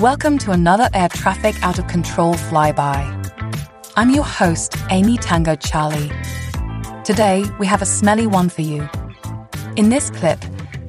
Welcome to another air traffic out of control flyby. I'm your host, Amy Tango Charlie. Today, we have a smelly one for you. In this clip,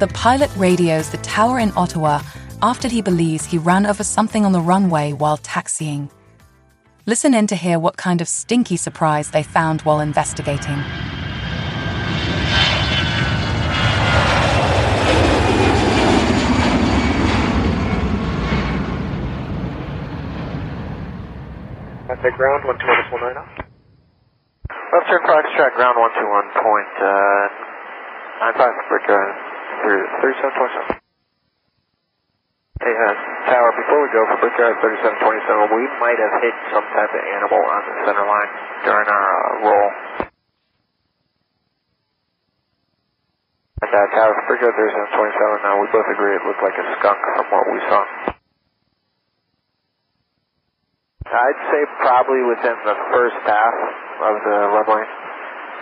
the pilot radios the tower in Ottawa after he believes he ran over something on the runway while taxiing. Listen in to hear what kind of stinky surprise they found while investigating. Contact ground, 121.19 now. Western Foxtrot, ground 121 point, uh, 95, break, uh, 3727. Hey, uh, Tower, before we go for Brickyard 3727, we might have hit some type of animal on the center line during our uh, roll. And uh, Tower, for Brickyard 3727, now we both agree it looked like a skunk from what we saw. I'd say probably within the first half of the runway.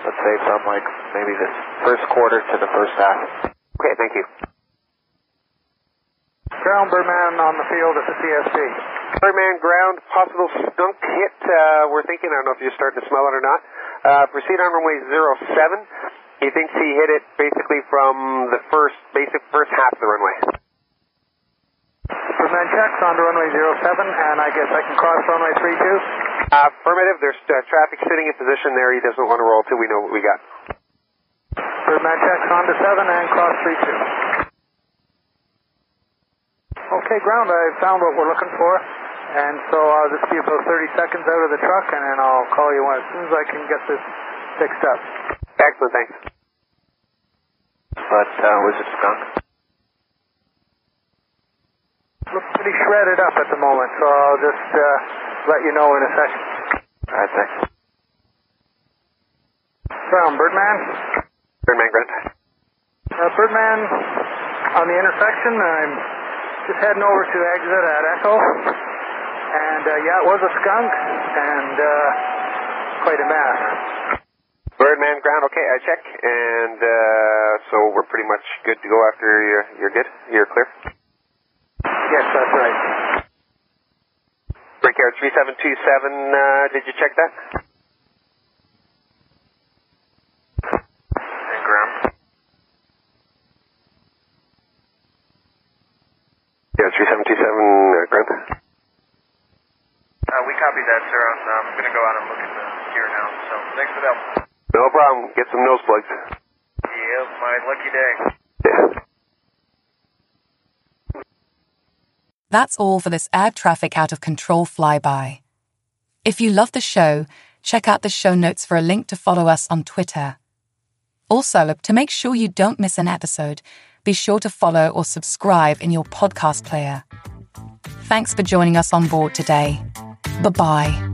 Let's say from like maybe the first quarter to the first half. Okay, thank you. Ground Birdman on the field at the CSP. Birdman ground, possible skunk hit. Uh, we're thinking, I don't know if you're starting to smell it or not. Uh, proceed on runway 07. He thinks he hit it basically from the first, basic first half of the runway. Birdman checks on to runway 07, and I guess I can cross runway 32. Uh, affirmative, there's uh, traffic sitting in position there. He doesn't want to roll till we know what we got. Birdman checks on to 7 and cross 32. Okay, ground, I found what we're looking for. And so I'll just be about 30 seconds out of the truck, and then I'll call you when, as soon as I can get this fixed up. Excellent, thanks. But uh, was it skunk? Looks pretty shredded up at the moment, so I'll just uh, let you know in a second. All right, thanks. Ground, Birdman. Birdman ground. Uh, Birdman, on the intersection, I'm just heading over to exit at Echo. And uh, yeah, it was a skunk and uh, quite a mess. Birdman ground, okay, I check. And uh, so we're pretty much good to go after you're, you're good? You're clear? Yes, that's right. Brickyard 3727, uh, did you check that? And ground. Yeah, 3727 uh, ground. Uh, we copied that, sir. I'm, I'm going to go out and look at the gear now. So thanks for the help. No problem. Get some nose plugs. Yep, my lucky day. Yeah. That's all for this air traffic out of control flyby. If you love the show, check out the show notes for a link to follow us on Twitter. Also, to make sure you don't miss an episode, be sure to follow or subscribe in your podcast player. Thanks for joining us on board today. Bye bye.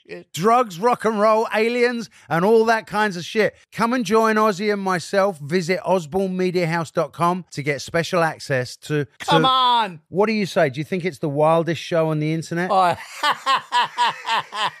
Drugs, rock and roll, aliens, and all that kinds of shit. Come and join Ozzy and myself. Visit osbornemediahouse.com to get special access to. to- Come on! What do you say? Do you think it's the wildest show on the internet? Oh,